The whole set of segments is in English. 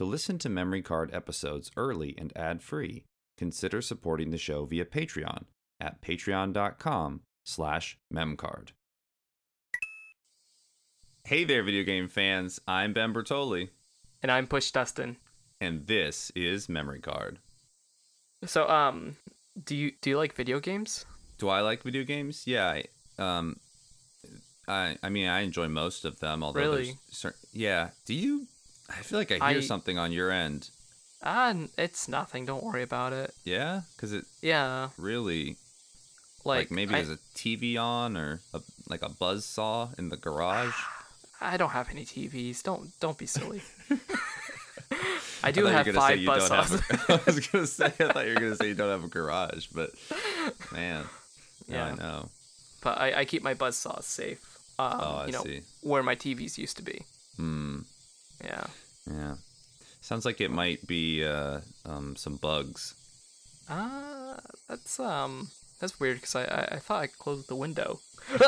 To listen to Memory Card episodes early and ad-free, consider supporting the show via Patreon at patreon.com slash memcard. Hey there, video game fans. I'm Ben Bertoli, And I'm Push Dustin. and this is Memory Card. So, um, do you do you like video games? Do I like video games? Yeah, I, um, I, I mean, I enjoy most of them. Although Really? cer- yeah. Do you? I feel like I hear I- something on your end. Ah, it's nothing. Don't worry about it. Yeah, because it Yeah, really like, like, maybe I, there's a TV on or a, like a buzz saw in the garage. I don't have any TVs. Don't don't be silly. I I do were have five buzz saws. a- I was gonna say I thought you were gonna say you don't have a garage, but man, yeah, I know. but I, I keep my buzz saws safe. Um, Oh, I you know see. where my TVs used to be. Hmm. Yeah. Yeah. Sounds like it might be uh, um, some bugs. Uh that's um that's weird because I, I I thought I closed the window.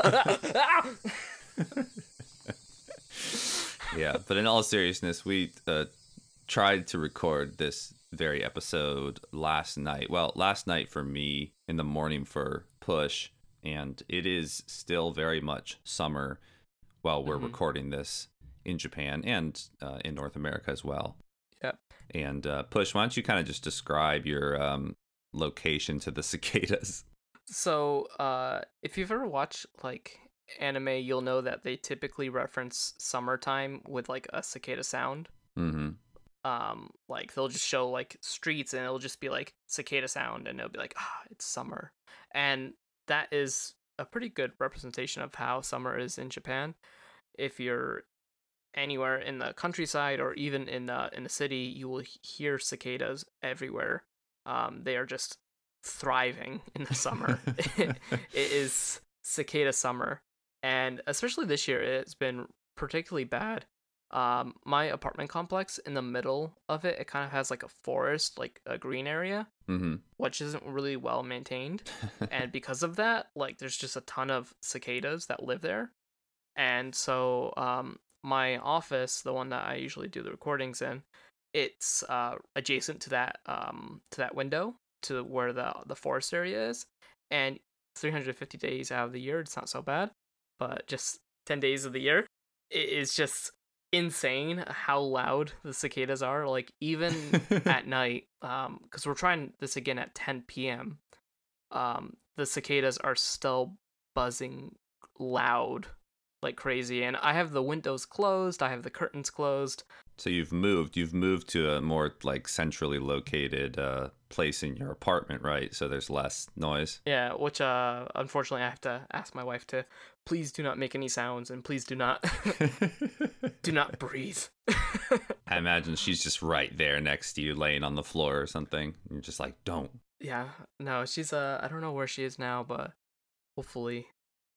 Yeah, but in all seriousness, we uh, tried to record this very episode last night. Well, last night for me, in the morning for Push, and it is still very much summer while we're Mhm. recording this in Japan and uh, in North America as well. Yep. And uh, Push, why don't you kind of just describe your um, location to the cicadas? So, uh, if you've ever watched like anime, you'll know that they typically reference summertime with like a cicada sound. Mm-hmm. Um, like they'll just show like streets and it'll just be like cicada sound and it'll be like, ah, it's summer. And that is a pretty good representation of how summer is in Japan. If you're anywhere in the countryside or even in the in the city, you will hear cicadas everywhere. Um, they are just thriving in the summer. it is cicada summer, and especially this year, it's been particularly bad. Um, my apartment complex in the middle of it, it kind of has like a forest, like a green area, Mm-hmm. which isn't really well maintained and because of that like there's just a ton of cicadas that live there and so um my office the one that i usually do the recordings in it's uh adjacent to that um to that window to where the the forest area is. And 350 days out of the year it's not so bad but just 10 days of the year it is just insane how loud the cicadas are. Like even at night um because we're trying this again at 10 p.m um the cicadas are still buzzing loud like crazy and i have the windows closed i have the curtains closed So you've moved. You've moved to a more like centrally located uh, place in your apartment, right? So there's less noise. yeah which uh unfortunately i have to ask my wife to please do not make any sounds and please do not do not breathe I imagine she's just right there next to you, laying on the floor or something. You're just like, don't. yeah no she's uh i don't know where she is now but hopefully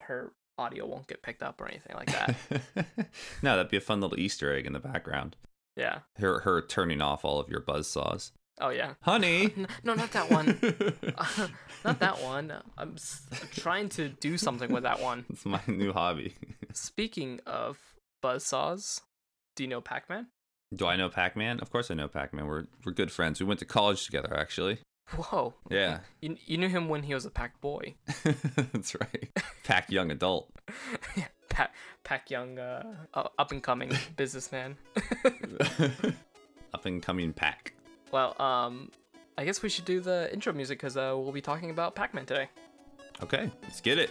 her audio won't get picked up or anything like that no, that'd be a fun little Easter egg in the background. yeah Her her turning off all of your buzz saws. oh yeah Honey. No not that one not that one. I'm s- trying to do something with that one. It's my new hobby. Speaking of buzzsaws, do you know Pac-Man? Do I know Pac-Man? Of course I know Pac-Man. We're we're good friends. We went to college together, actually. Whoa. Yeah, You, you knew him when he was a pack boy. that's right. Pack young adult. yeah, Pac, Pac Young, uh, uh, up and coming businessman. Up and coming pack. well, um, I guess we should do the intro music because uh, we'll be talking about Pac-Man today. Okay, let's get it.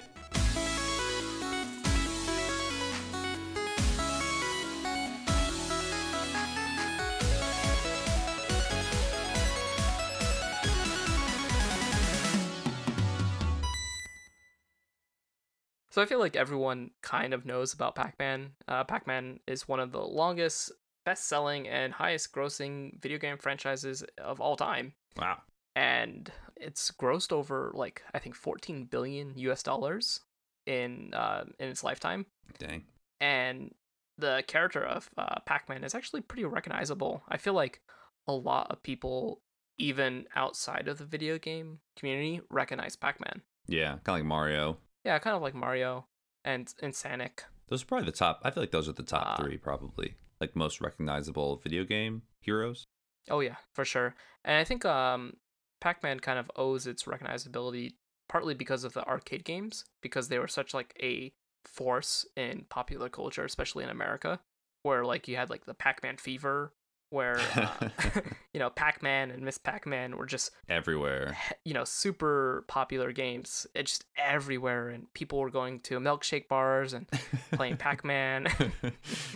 So I feel like everyone kind of knows about Pac-Man. Uh, Pac-Man is one of the longest, best-selling, and highest-grossing video game franchises of all time. Wow. and it's grossed over like I think 14 billion US dollars in uh, in its lifetime. Dang. And the character of uh, Pac-Man is actually pretty recognizable. I feel like a lot of people, even outside of the video game community, recognize Pac-Man. Yeah, kind of like Mario. Yeah, kind of like Mario and and Sonic. Those are probably the top. I feel like those are the top Ah. three, probably. Like most recognizable video game heroes. Oh yeah, for sure. And I think um, Pac-Man kind of owes its recognizability partly because of the arcade games, because they were such like a force in popular culture, especially in America, where like you had like the Pac-Man fever, where uh, you know Pac-Man and Miss Pac-Man were just everywhere. you know super popular games, it's just everywhere, and people were going to milkshake bars and playing Pac-Man.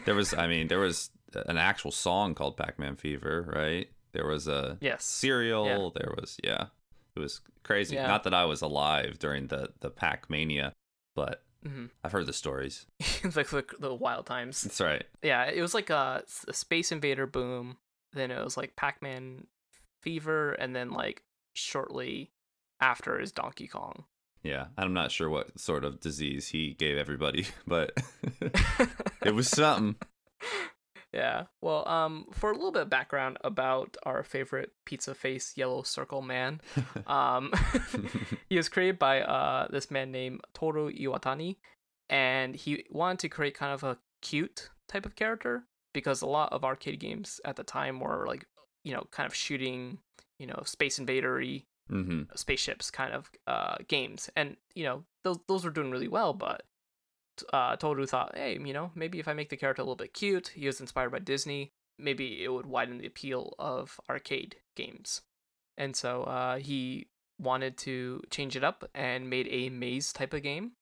there was, I mean, there was an actual song called Pac-Man Fever, right? There was a yes cereal. Yeah. There was, yeah, it was crazy. Yeah. Not that I was alive during the the Pac Mania, but hmm I've heard the stories. like the, the wild times. That's right. Yeah, it was like a, a Space Invader boom. Then it was like Pac-Man fever, and then like shortly after is Donkey Kong. Yeah, I'm not sure what sort of disease he gave everybody, but it was something. Yeah. Well, um, for a little bit of background about our favorite pizza face yellow circle man, um, he was created by uh this man named Toru Iwatani, and he wanted to create kind of a cute type of character because a lot of arcade games at the time were like you know kind of shooting you know space invadery hmm spaceships kind of uh games and you know those those were doing really well but uh Toru thought hey you know maybe if I make the character a little bit cute he was inspired by Disney maybe it would widen the appeal of arcade games and so uh he wanted to change it up and made a maze type of game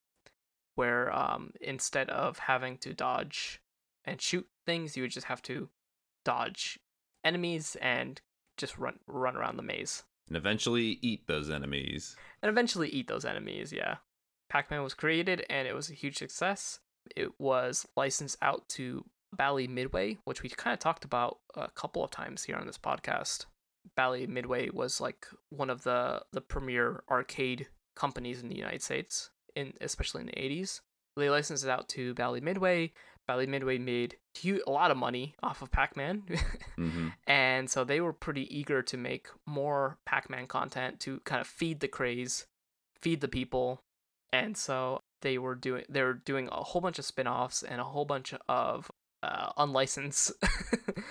where um instead of having to dodge and shoot things you would just have to dodge enemies and just run run around the maze And eventually eat those enemies. and eventually eat those enemies. Yeah. Pac Man was created and it was a huge success. It was licensed out to Bally Midway, which we kind of talked about a couple of times here on this podcast. Bally Midway was like one of the, the premier arcade companies in the United States, in especially in the 80s. They licensed it out to Bally Midway. Bally Midway made hu- a lot of money off of Pac Man. hmm and so they were pretty eager to make more pac-man content to kind of feed the craze feed the people and so they were doing they were doing a whole bunch of spin-offs and a whole bunch of uh, unlicensed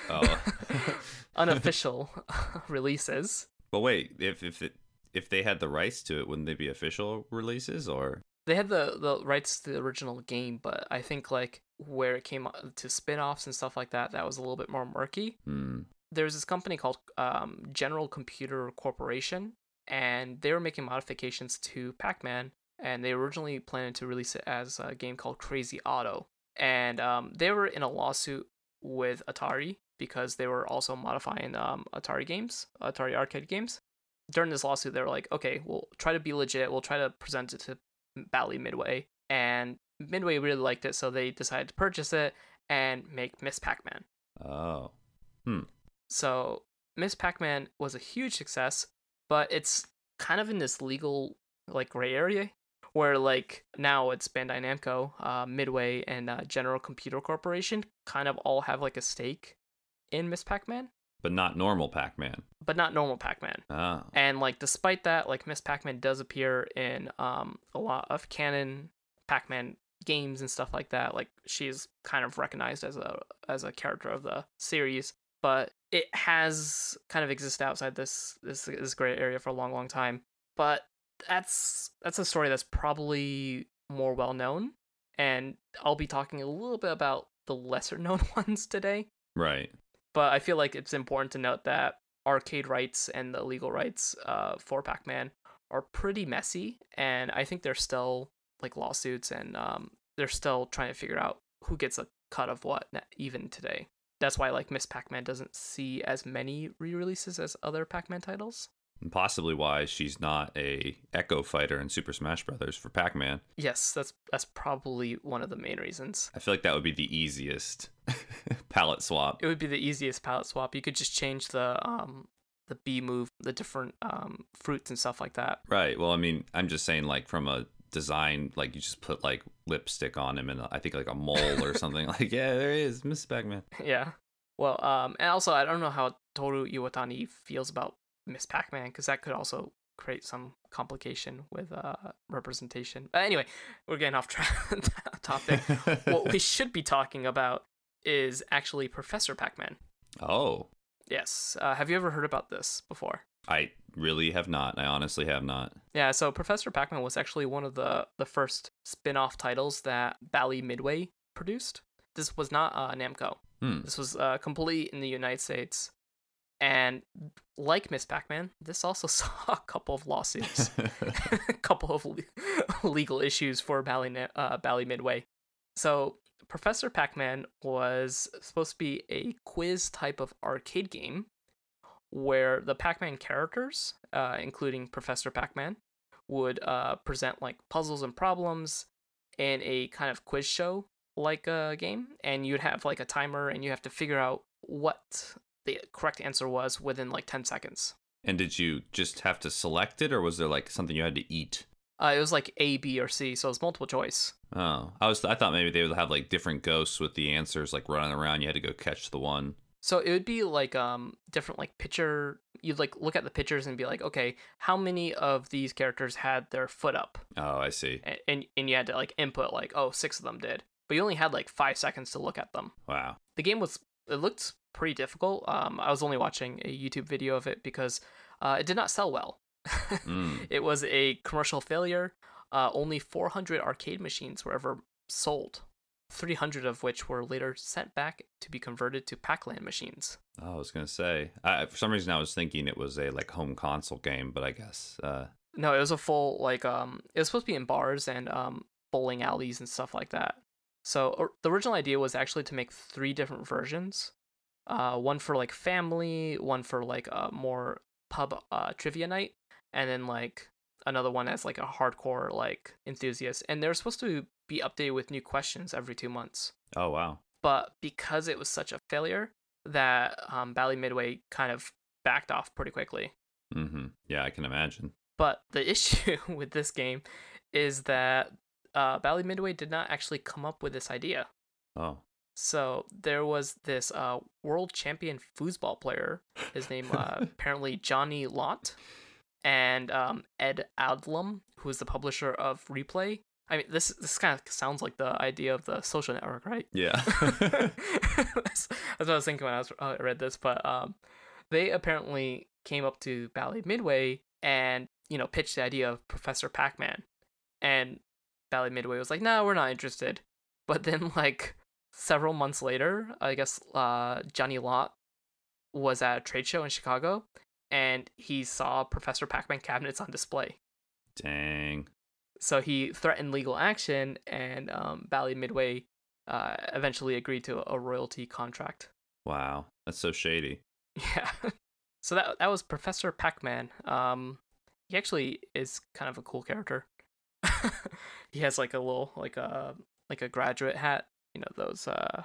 Oh. unofficial releases But wait, if if it if they had the rights to it, wouldn't they be official releases or? they had the the rights to the original game but i think like where it came to spin-offs and stuff like that that was a little bit more murky Hmm. there's this company called um, General Computer Corporation, and they were making modifications to Pac-Man, and they originally planned to release it as a game called Crazy Auto, and um, they were in a lawsuit with Atari because they were also modifying um, Atari games, Atari arcade games. During this lawsuit, they were like, "Okay, we'll try to be legit. We'll try to present it to Bally Midway," and Midway really liked it, so they decided to purchase it and make Miss Pac-Man. Oh. So Miss Pac-Man was a huge success, but it's kind of in this legal like gray area where like now it's Bandai Namco, uh, Midway, and uh, General Computer Corporation kind of all have like a stake in Miss Pac-Man, But not normal Pac-Man. but not normal Pac-Man. Oh. And like despite that, like Miss Pac-Man does appear in um a lot of canon Pac-Man games and stuff like that. Like she's kind of recognized as a as a character of the series, but it has kind of existed outside this this this gray area for a long, long time. But that's that's a story that's probably more well known, and I'll be talking a little bit about the lesser known ones today Right. but I feel like it's important to note that arcade rights and the legal rights uh, for Pac-Man are pretty messy, and I think there's still like lawsuits, and um, they're still trying to figure out who gets a cut of what even today. That's why like Miss Pac-Man doesn't see as many re-releases as other Pac-Man titles. And possibly why she's not a Echo Fighter in Super Smash Brothers for Pac-Man. Yes, that's that's probably one of the main reasons. I feel like that would be the easiest palette swap. It would be the easiest palette swap. You could just change the um the B move, the different um fruits and stuff like that. Right. Well, I mean, I'm just saying, like from a design, like you just put like lipstick on him and I think like a mole or something. like, yeah, there he is, Miss Pac-Man. Yeah. Well, um, and also I don't know how Toru Iwatani feels about Miss Pac-Man because that could also create some complication with uh representation. But anyway, we're getting off track topic. what we should be talking about is actually Professor Pac-Man. oh, Yes. Uh, have you ever heard about this before? I really have not. I honestly have not. Yeah, so Professor Pac-Man was actually one of the the first spin-off titles that Bally Midway produced. This was not uh, Namco. Hmm. This was uh, complete in the United States. And like Miss Pac-Man, this also saw a couple of lawsuits, a couple of le- legal issues for Bally, uh, Bally Midway. So Professor Pac-Man was supposed to be a quiz type of arcade game where the Pac-Man characters, uh, including Professor Pac-Man, would uh, present like puzzles and problems in a kind of quiz show like a game, and you'd have like a timer, and you have to figure out what the correct answer was within like ten seconds. and did you just have to select it, or was there like something you had to eat? Uh, it was like A, B, or C, so it was multiple choice. Oh, I was. I thought maybe they would have like different ghosts with the answers, like running around. You had to go catch the one. So it would be like um different like picture. You'd like look at the pictures and be like, okay, how many of these characters had their foot up? Oh, I see. and, and and you had to like input like oh six of them did but you only had like five seconds to look at them Wow. the game was it looked pretty difficult um i was only watching a youtube video of it because uh, it did not sell well Mm. it was a commercial failure uh, only 400 arcade machines were ever sold 300 of which were later sent back to be converted to pac-land machines Oh, I was gonna say. I, for some reason, I was thinking it was a like home console game, but I guess. Uh, no it was a full like um it was supposed to be in bars and um bowling alleys and stuff like that so the original idea was actually to make three different versions uh one for like family one for like a more pub uh trivia night and then like another one as like a hardcore like enthusiast and they're supposed to be updated with new questions every two months oh wow. but because it was such a failure that um bally midway kind of backed off pretty quickly Mm-hmm. Yeah, I can imagine. but the issue with this game is that uh, Bally Midway did not actually come up with this idea. Oh. So there was this uh, world champion foosball player. His name uh, apparently Johnny Lott, and um, Ed Adlum, who is the publisher of Replay. I mean, this this kind of sounds like the idea of the social network, right? Yeah. that's, that's what I was thinking when I was uh, read this. But um, they apparently came up to Bally Midway and you know pitched the idea of Professor Pac-Man, and Bally Midway was like, "No, we're not interested." But then, like several months later, I guess uh, Johnny Lott was at a trade show in Chicago, and he saw Professor Pac-Man cabinets on display. Dang. So he threatened legal action, and um, Bally Midway uh, eventually agreed to a royalty contract. Wow. That's so shady. Yeah. so that that was Professor Pac-Man. Um, he actually is kind of a cool character. he has like a little like a like a graduate hat. You know those. Uh,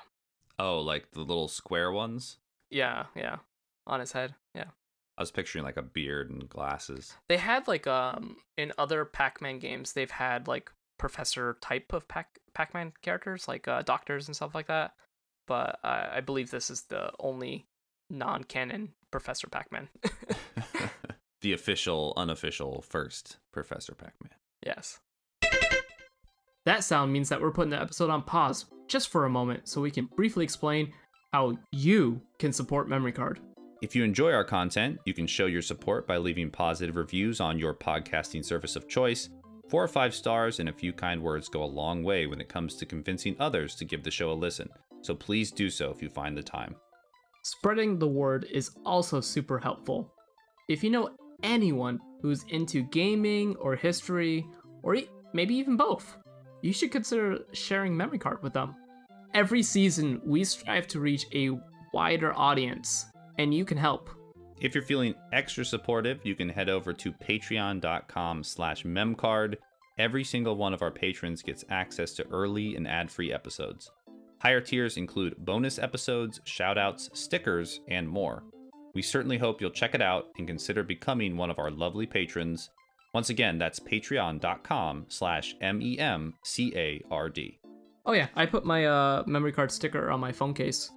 Oh, like the little square ones. yeah, yeah, on his head. Yeah. I was picturing like a beard and glasses. They had like um in other Pac-Man games they've had like professor type of Pac Pac-Man characters like uh, doctors and stuff like that. But uh, I believe this is the only non-canon Professor Pac-Man. the official, unofficial first Professor Pac-Man. yes. That sound means that we're putting the episode on pause just for a moment so we can briefly explain how you can support Memory Card. If you enjoy our content, you can show your support by leaving positive reviews on your podcasting service of choice. Four or five stars and a few kind words go a long way when it comes to convincing others to give the show a listen, so please do so if you find the time. Spreading the word is also super helpful. If you know anyone who's into gaming or history, or maybe even both, you should consider sharing Memory Card with them. Every season, we strive to reach a wider audience, and you can help. If you're feeling extra supportive, you can head over to patreon.com slash memcard. Every single one of our patrons gets access to early and ad-free episodes. Higher tiers include bonus episodes, shoutouts, stickers, and more. We certainly hope you'll check it out and consider becoming one of our lovely patrons. Once again, that's patreon.com slash M-E-M-C-A-R-D. Oh yeah, I put my uh, memory card sticker on my phone case.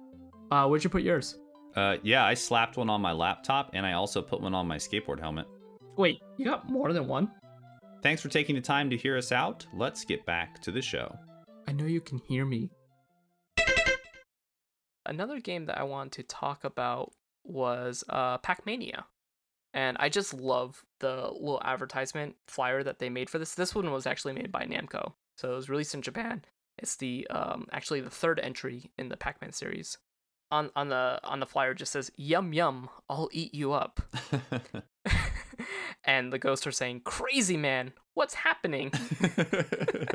Uh, where'd you put yours? Uh, yeah, I slapped one on my laptop and I also put one on my skateboard helmet. Wait, you got more than one? Thanks for taking the time to hear us out. Let's get back to the show. I know you can hear me. Another game that I want to talk about was uh, Pac Mania, and I just love the little advertisement flyer that they made for this. This one was actually made by Namco, so it was released in Japan. It's the um, actually the third entry in the Pac-Man series. On on the on the flyer just says "Yum yum, I'll eat you up," and the ghosts are saying, "Crazy man, what's happening?"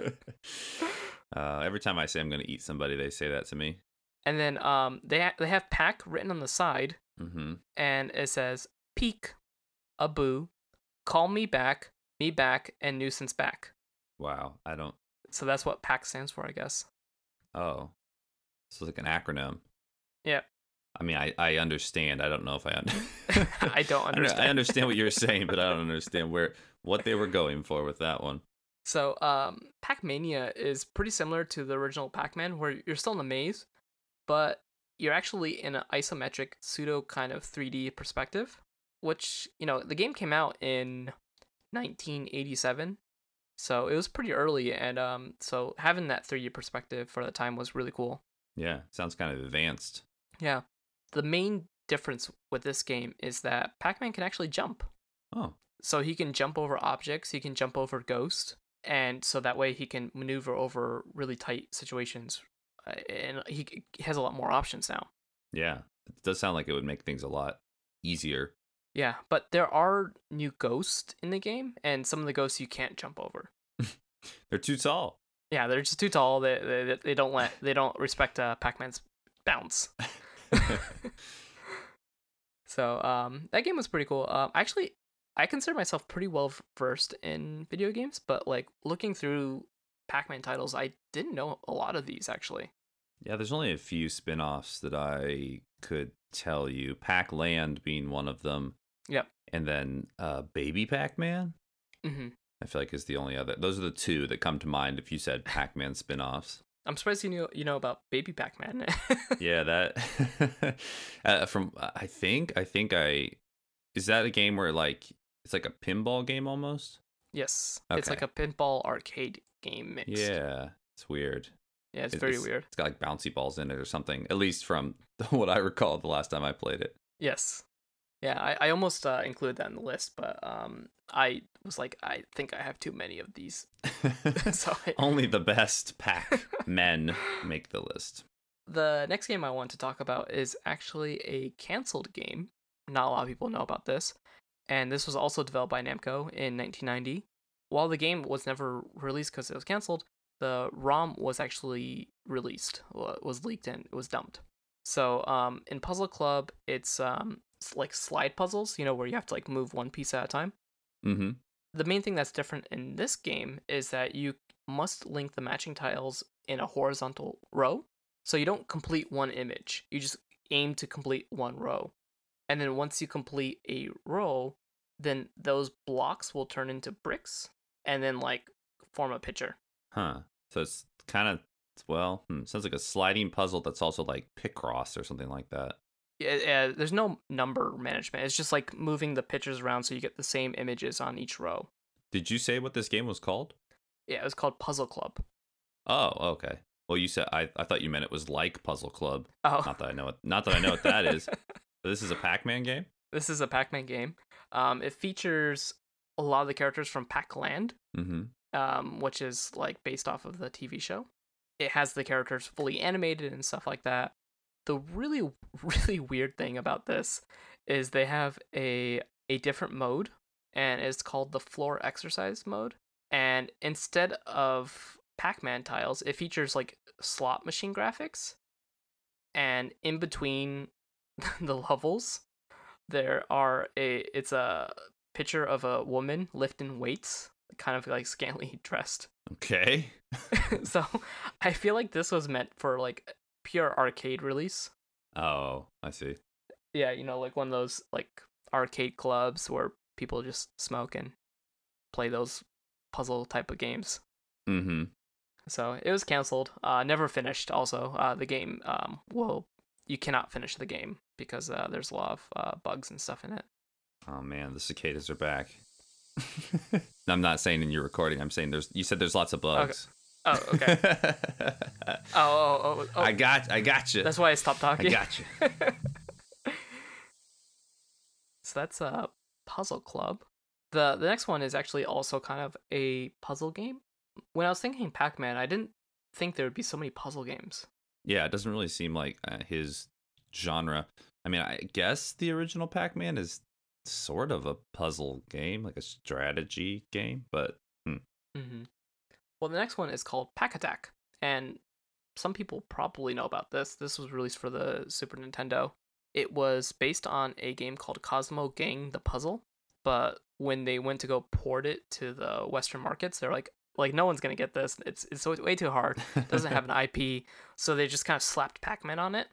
uh, every time I say I'm going to eat somebody, they say that to me. And then um, they ha- they have Pac written on the side, Mm-hmm. and it says peek, a boo, call me back, me back, and nuisance back. Wow, I don't. So that's what PAC stands for, I guess. Oh, this is like an acronym. Yeah. I mean, I, I understand. I don't know if I under- I don't understand. I understand. understand what you're saying, but I don't understand where what they were going for with that one. So, um, Pac Mania is pretty similar to the original Pac Man, where you're still in a maze, but you're actually in an isometric pseudo kind of 3D perspective, which, you know, the game came out in 1987. So it was pretty early, and um, so having that 3D perspective for the time was really cool. Yeah, sounds kind of advanced. Yeah. The main difference with this game is that Pac Man can actually jump. Oh, So he can jump over objects, he can jump over ghosts, and so that way he can maneuver over really tight situations. uh, And he has a lot more options now. yeah. It does sound like it would make things a lot easier. Yeah, but there are new ghosts in the game, and some of the ghosts you can't jump over. They're too tall. Yeah, they're just too tall. They they, they don't let they don't respect uh, Pac-Man's bounce. So um, that game was pretty cool. Um, actually, I consider myself pretty well versed in video games, but like looking through Pac-Man titles, I didn't know a lot of these actually. Yeah, there's only a few spin-offs that I could tell you. Pac Land being one of them. Yep. And then uh Baby Pac-Man, hmm I feel like is the only other. Those are the two that come to mind if you said Pac-Man spin-offs. I'm surprised you know you know about Baby Pac-Man. yeah, that uh, from I think I think I is that a game where like it's like a pinball game almost? yes, it's like a pinball arcade game mixed. Yeah, it's weird. yeah, it's It- very weird. It's got like bouncy balls in it or something. At least from what I recall the last time I played it. Yes. Yeah, I, I almost uh, included that in the list, but um, I was like, I think I have too many of these. so I, Only the best pack men make the list. the next game I want to talk about is actually a canceled game. Not a lot of people know about this. And this was also developed by Namco in 1990. While the game was never released because it was canceled, the ROM was actually released, wa- was leaked, and it was dumped. So um, in Puzzle Club, it's um, like slide puzzles, you know, where you have to like move one piece at a time. Mm-hmm. The main thing that's different in this game is that you must link the matching tiles in a horizontal row. So you don't complete one image, you just aim to complete one row. And then once you complete a row, then those blocks will turn into bricks and then like form a picture. Huh. So it's kind of well, hmm, sounds like a sliding puzzle that's also like Picross or something like that. Yeah, yeah, there's no number management. It's just like moving the pictures around so you get the same images on each row. Did you say what this game was called? Yeah, it was called Puzzle Club. Oh, okay. Well, you said I, I thought you meant it was like Puzzle Club. Oh, Not that I know what not that I know what that is. But this is a Pac-Man game. this is a Pac-Man game. Um, it features a lot of the characters from Pac-Land, Mm-hmm. um, which is like based off of the TV show. It has the characters fully animated and stuff like that. The really, really weird thing about this is they have a a different mode, and it's called the floor exercise mode. And instead of Pac-Man tiles, it features like slot machine graphics, and in between the levels, there are a it's a picture of a woman lifting weights, kind of like scantily dressed. Okay. so I feel like this was meant for like pure arcade release. Oh, I see. Yeah, you know, like one of those like arcade clubs where people just smoke and play those puzzle type of games. Mm-hmm. So it was canceled. Uh, never finished. Also, uh, the game um, will you cannot finish the game because uh, there's a lot of uh, bugs and stuff in it. Oh man, the cicadas are back. I'm not saying in your recording. I'm saying there's. You said there's lots of bugs. Oh, okay. oh, oh, oh, oh. I got. I got you. that's why I stopped talking. I got you. So that's a puzzle club. The the next one is actually also kind of a puzzle game. When I was thinking Pac-Man, I didn't think there would be so many puzzle games. Yeah, it doesn't really seem like uh, his genre. I mean, I guess the original Pac-Man is sort of a puzzle game, like a strategy game, but hmm. Mm-hmm. Well, the next one is called Pac-Attack, and some people probably know about this. This was released for the Super Nintendo. It was based on a game called Cosmo Gang the Puzzle, but when they went to go port it to the Western markets, they're like, like no one's gonna get this. It's it's way too hard. It doesn't have an IP, so they just kind of slapped Pac-Man on it.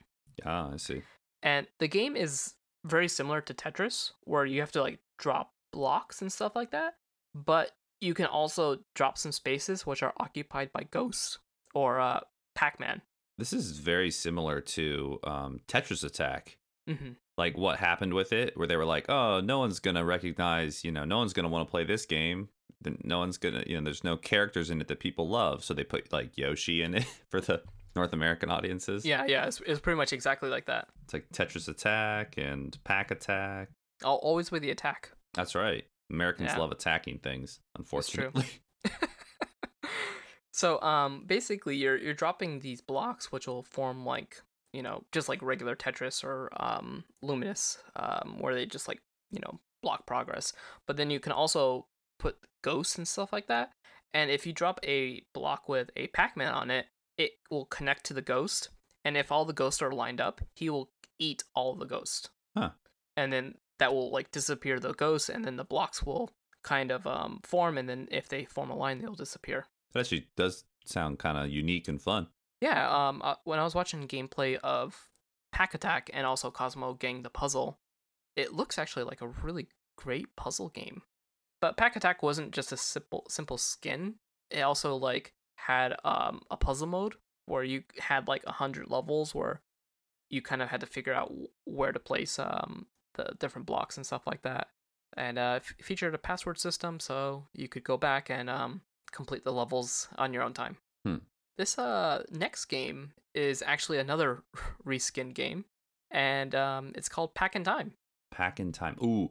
Ah, I see. And the game is very similar to Tetris, where you have to like drop blocks and stuff like that. But you can also drop some spaces which are occupied by ghosts or uh, Pac-Man. This is very similar to um, Tetris Attack. Mm-hmm. Like what happened with it, where they were like, "Oh, no one's gonna recognize, you know, no one's gonna want to play this game. Then no one's gonna, you know, there's no characters in it that people love, so they put like Yoshi in it for the North American audiences. Yeah, yeah, it's, it's pretty much exactly like that. It's like Tetris Attack and Pac-Attack. Al- Always with the attack. That's right. Americans Yeah. love attacking things, unfortunately. So um basically you're you're dropping these blocks which will form like, you know, just like regular Tetris or um Lumines, um, where they just like, you know, block progress. But then you can also put ghosts and stuff like that. And if you drop a block with a Pac-Man on it, it will connect to the ghost. And if all the ghosts are lined up, he will eat all the ghosts. Huh. And then that will like disappear the ghosts and then the blocks will kind of um form and then if they form a line they'll disappear. That actually does sound kind of unique and fun. Yeah, um, uh, when I was watching gameplay of Pac-Attack and also Cosmo Gang the Puzzle, it looks actually like a really great puzzle game. But Pac-Attack wasn't just a simple simple skin. It also like had um a puzzle mode where you had like a hundred levels where you kind of had to figure out where to place um the different blocks and stuff like that. And uh, f- featured a password system, so you could go back and um complete the levels on your own time. Hmm. This uh next game is actually another reskin game, and um it's called Pac-in-Time. Pack in Time. Ooh,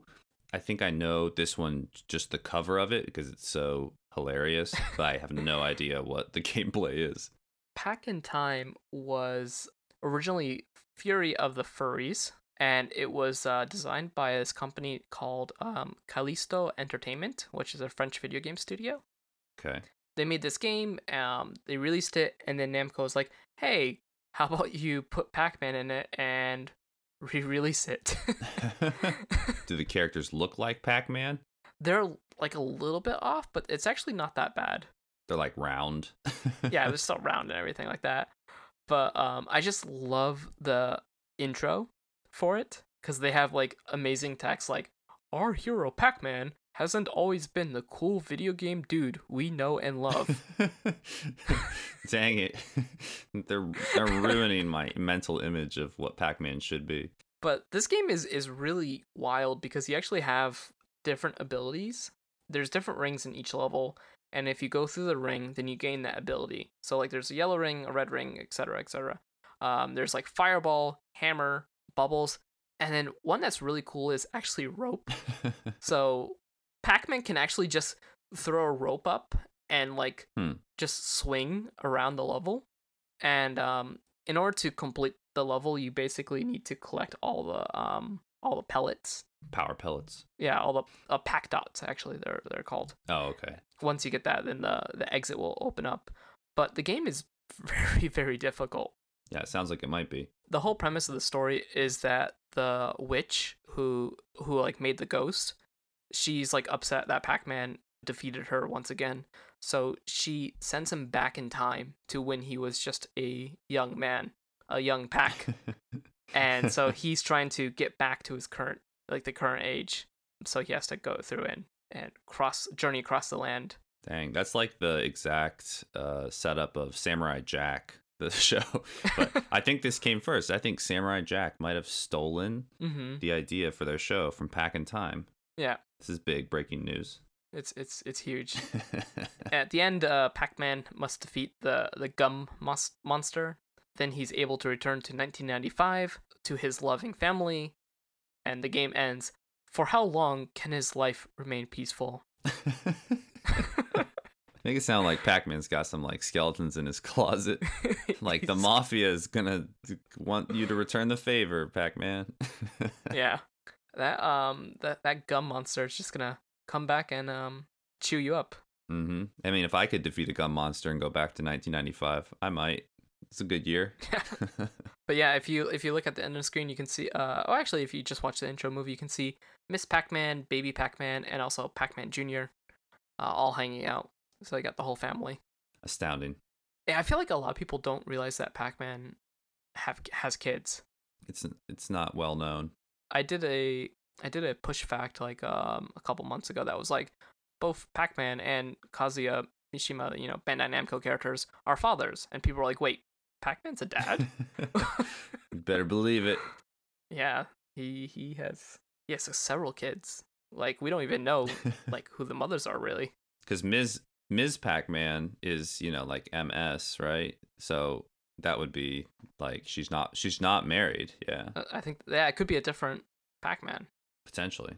I think I know this one, just the cover of it, because it's so hilarious, but I have no idea what the gameplay is. Pac-in-Time was originally Fury of the Furries, and it was uh, designed by this company called um, Kalisto Entertainment, which is a French video game studio. Okay. They made this game, um, they released it, and then Namco was like, "Hey, how about you put Pac-Man in it and re-release it?" Do the characters look like Pac Man? They're like a little bit off, but it's actually not that bad. They're like round. yeah, they're still round and everything like that. But um, I just love the intro for it because they have like amazing text like our hero Pac-Man hasn't always been the cool video game dude we know and love. Dang it. they're they're ruining my mental image of what Pac-Man should be. but this game is is really wild because you actually have different abilities. There's different rings in each level, and if you go through the ring, then you gain that ability. So like there's a yellow ring, a red ring, etc., etc. Um, there's like fireball, hammer, bubbles, and then one that's really cool is actually rope. So Pac-Man can actually just throw a rope up and like Hmm. just swing around the level. And um, in order to complete the level, you basically need to collect all the um all the pellets. Power pellets. Yeah, all the uh, Pac-Dots actually they're they're called. Oh, okay. Once you get that, then the the exit will open up. But the game is very very difficult Yeah, it sounds like it might be. the whole premise of the story is that the witch who who like made the ghost she's like upset that pac-man defeated her once again. So she sends him back in time to when he was just a young man a young pac. And so he's trying to get back to his current like the current age. So he has to go through and and cross journey across the land. Dang, that's like the exact uh, setup of Samurai Jack, the show. But I think this came first. I think Samurai Jack might have stolen mm-hmm. the idea for their show from Pac-in-Time. yeah This is big breaking news. it's it's it's huge At the end, uh, Pac-Man must defeat the the gum mos- monster. Then he's able to return to 1995 to his loving family, and the game ends. For how long can his life remain peaceful? Make it sound like Pac-Man's got some like skeletons in his closet. Like the mafia is gonna want you to return the favor, Pac-Man. yeah. That um that that gum monster is just gonna come back and um chew you up. Mm-hmm. I mean, if I could defeat a gum monster and go back to 1995, I might. It's a good year. But yeah, if you if you look at the end of the screen, you can see. Uh, oh, actually, if you just watch the intro movie, you can see Miss Pac-Man, Baby Pac-Man, and also Pac-Man Junior, uh, all hanging out. So they got the whole family. Astounding. Yeah, I feel like a lot of people don't realize that Pac-Man have has kids. It's it's not well known. I did a I did a push fact like um a couple months ago that was like both Pac-Man and Kazuya Mishima, you know, Bandai Namco characters are fathers, and people were like, "Wait, Pac-Man's a dad?" Better believe it. yeah, he he has he has several kids. Like we don't even know like who the mothers are really. Because Ms. Ms. Pac-Man is you know like MS, right? So that would be like she's not she's not married. Yeah, Uh, I think yeah, it could be a different Pac-Man. potentially.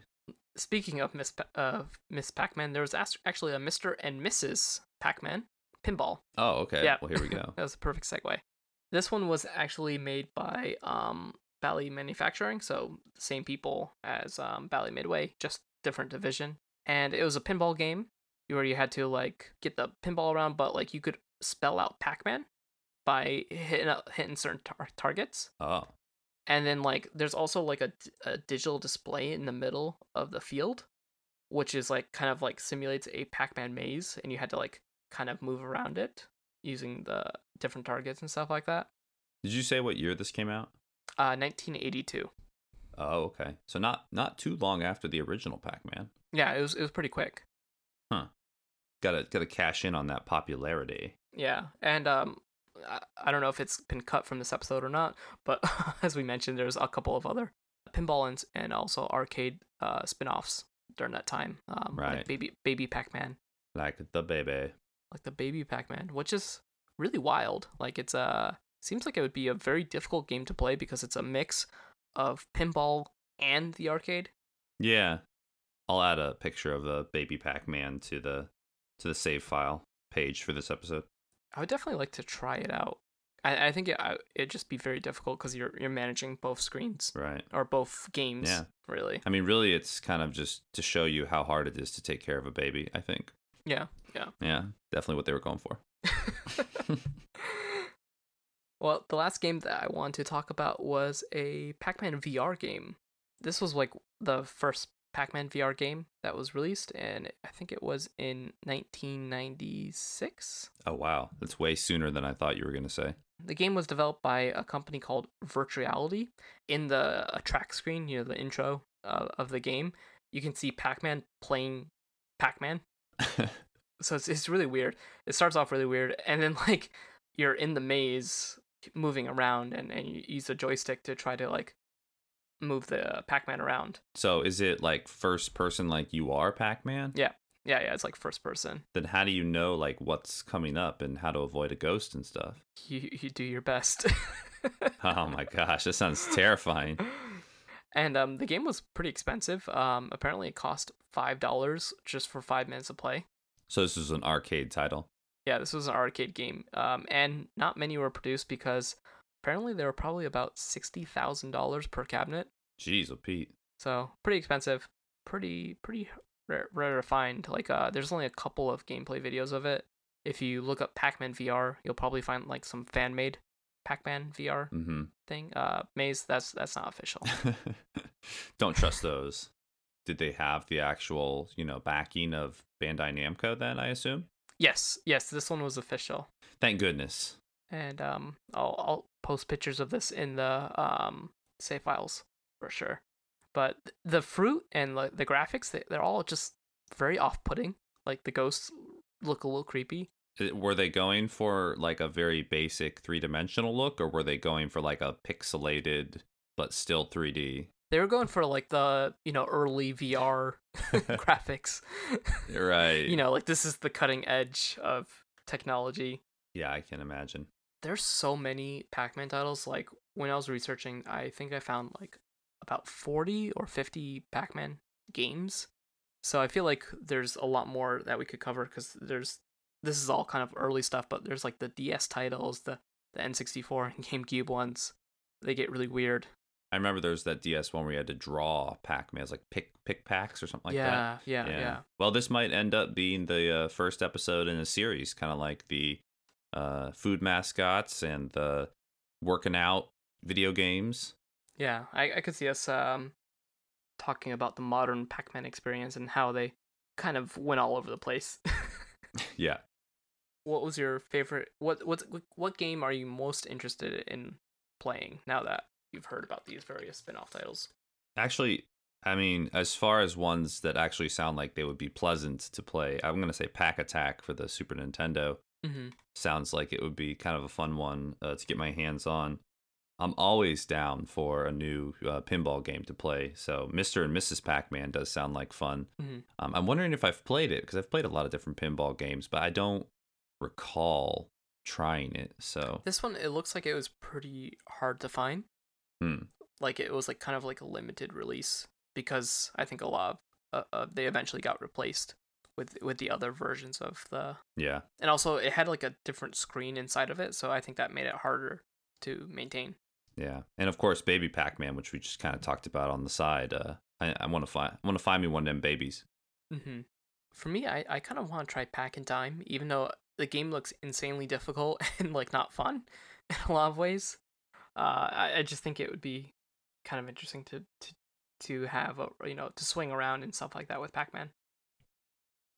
Speaking of Miss pa- uh, Miss Pac-Man, there was actually a Mr. and Mrs. Pac-Man pinball. Oh, okay. Yeah. Well, here we go. That was a perfect segue. This one was actually made by um, Bally Manufacturing, so same people as um, Bally Midway, just different division. And it was a pinball game where you had to like get the pinball around, but like you could spell out Pac-Man by hitting a- hitting certain tar- targets. Oh, And then like there's also like a, a digital display in the middle of the field, which is like kind of like simulates a Pac-Man maze, and you had to like kind of move around it using the different targets and stuff like that. did you say what year this came out? Uh, 1982. Oh, okay. So not not too long after the original Pac-Man. Yeah, it was it was pretty quick. Got to got to cash in on that popularity. Yeah, and um, I, I don't know if it's been cut from this episode or not, but as we mentioned, there's a couple of other pinball and and also arcade uh spin-offs during that time. Um, Right. Like baby baby Pac-Man. Like the baby. like the baby Pac-Man, which is really wild. Like it's a seems like it would be a very difficult game to play because it's a mix of pinball and the arcade. Yeah. I'll add a picture of the baby Pac-Man to the to the save file page for this episode. I would definitely like to try it out. I, I think it it'd just be very difficult because you're you're managing both screens Right. or both games. Yeah. really. I mean, really, it's kind of just to show you how hard it is to take care of a baby. I think. Yeah, yeah. Yeah, definitely what they were going for. well, the last game that I want to talk about was a Pac-Man VR game. This was like the first Pac-Man VR game that was released, and I think it was in 1996. Oh wow, that's way sooner than I thought you were gonna say. The game was developed by a company called Virtuality. In the uh, track screen, you know, the intro uh, of the game, you can see Pac-Man playing Pac-Man. so it's, it's really weird. It starts off really weird, and then like you're in the maze, moving around, and and you use a joystick to try to like move the Pac-Man around. so is it like first person, like you are Pac-Man? Yeah. Yeah, yeah, it's like first person. Then how do you know like what's coming up and how to avoid a ghost and stuff? You you do your best. Oh my gosh, that sounds terrifying. and um, the game was pretty expensive. Um, apparently it cost five dollars just for five minutes of play. So this is an arcade title. Yeah, this was an arcade game. Um, and not many were produced because apparently they were probably about sixty thousand dollars per cabinet. Jeez, oh Pete. So pretty expensive. Pretty pretty rare, rare to find. Like uh, there's only a couple of gameplay videos of it. If you look up Pac-Man VR, you'll probably find like some fan made Pac-Man VR Mm-hmm. thing. Uh, Maze, that's that's not official. Don't trust those. Did they have the actual, you know, backing of Bandai Namco then, I assume? yes, yes, this one was official. Thank goodness. And um, I'll I'll post pictures of this in the um save files for sure. But the fruit and like the graphics, they, they're all just very off-putting. Like the ghosts look a little creepy. Uh, Were they going for like a very basic three dimensional look or were they going for like a pixelated but still 3D? They were going for like the you know early VR graphics. right. you know, like this is the cutting edge of technology. Yeah, I can imagine. There's so many Pac-Man titles. Like when I was researching, I think I found like about 40 or 50 Pac-Man games. So I feel like there's a lot more that we could cover because there's this is all kind of early stuff, but there's like the DS titles, the the N64 and GameCube ones. They get really weird. I remember there was that DS one where you had to draw Pac-Man, was like pick pick packs or something like yeah, that. Yeah, yeah, yeah, Well, this might end up being the uh, first episode in a series, kind of like the uh, food mascots and the working out video games. Yeah, I, I could see us um, talking about the modern Pac-Man experience and how they kind of went all over the place. yeah. What was your favorite? What what what game are you most interested in playing now that you've heard about these various spin-off titles? Actually, I mean, as far as ones that actually sound like they would be pleasant to play, I'm gonna say Pac-Attack for the Super Nintendo. Mm-hmm. Sounds like it would be kind of a fun one uh, to get my hands on. I'm always down for a new uh, pinball game to play. So Mr. and Mrs. Pac-Man does sound like fun. Mm-hmm. Um, I'm wondering if I've played it because I've played a lot of different pinball games, but I don't recall trying it. So This one, it looks like it was pretty hard to find. Hmm. Like it was like kind of like a limited release because I think a lot of uh, uh, they eventually got replaced with with the other versions of the yeah, and also it had like a different screen inside of it, so I think that made it harder to maintain. yeah, and of course Baby Pac-Man, which we just kind of talked about on the side. Uh, I, I want to find I want to find me one of them babies. Mm-hmm. For me, I, I kind of want to try Pac-in-Time, even though the game looks insanely difficult and like not fun in a lot of ways. Uh, I, I just think it would be kind of interesting to to to have a you know to swing around and stuff like that with Pac-Man.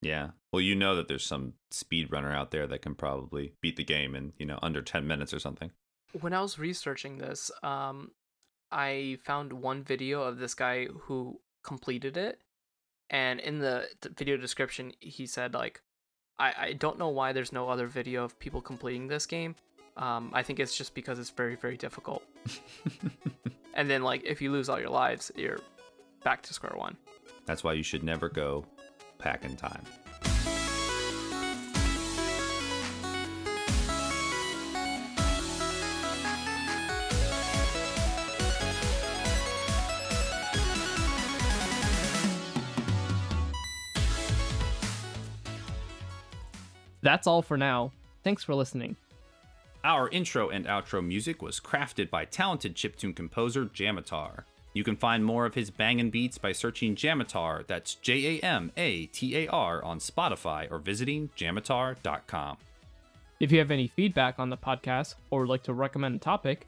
Yeah. Well, you know that there's some speedrunner out there that can probably beat the game in, you know, under 10 minutes or something. When I was researching this, um, I found one video of this guy who completed it, and in the, the video description, he said like, I, I don't know why there's no other video of people completing this game. Um, I think it's just because it's very very difficult. and then like if you lose all your lives, you're back to square one. That's why you should never go pack in time. That's all for now. Thanks for listening. Our intro and outro music was crafted by talented chiptune composer Jamatar. You can find more of his bangin' beats by searching Jamatar, that's J A M A T A R, on Spotify or visiting jamatar.com. If you have any feedback on the podcast or would like to recommend a topic,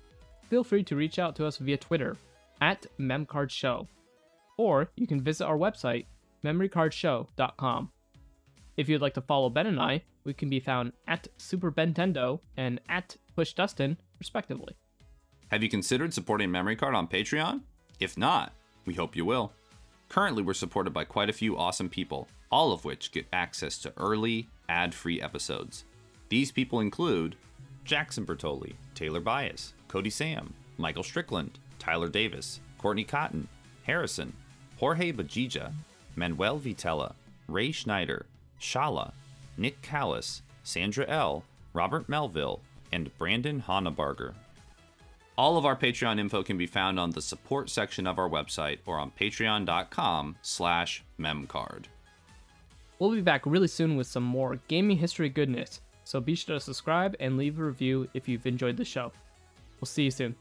feel free to reach out to us via Twitter at MemCardShow. Or you can visit our website, memorycardshow.com. If you'd like to follow Ben and I, we can be found at Super Bentendo and at Push Dustin, respectively. Have you considered supporting Memory Card on Patreon? If not, we hope you will. Currently, we're supported by quite a few awesome people, all of which get access to early, ad free episodes. These people include Jackson Bertoli, Taylor Bias, Cody Sam, Michael Strickland, Tyler Davis, Courtney Cotton, Harrison, Jorge Bajija, Manuel Vitella, Ray Schneider, Shala, Nick Callis, Sandra L., Robert Melville, and Brandon Hannebarger. All of our Patreon info can be found on the support section of our website or on patreon.com slash memcard. We'll be back really soon with some more gaming history goodness, so be sure to subscribe and leave a review if you've enjoyed the show. We'll see you soon.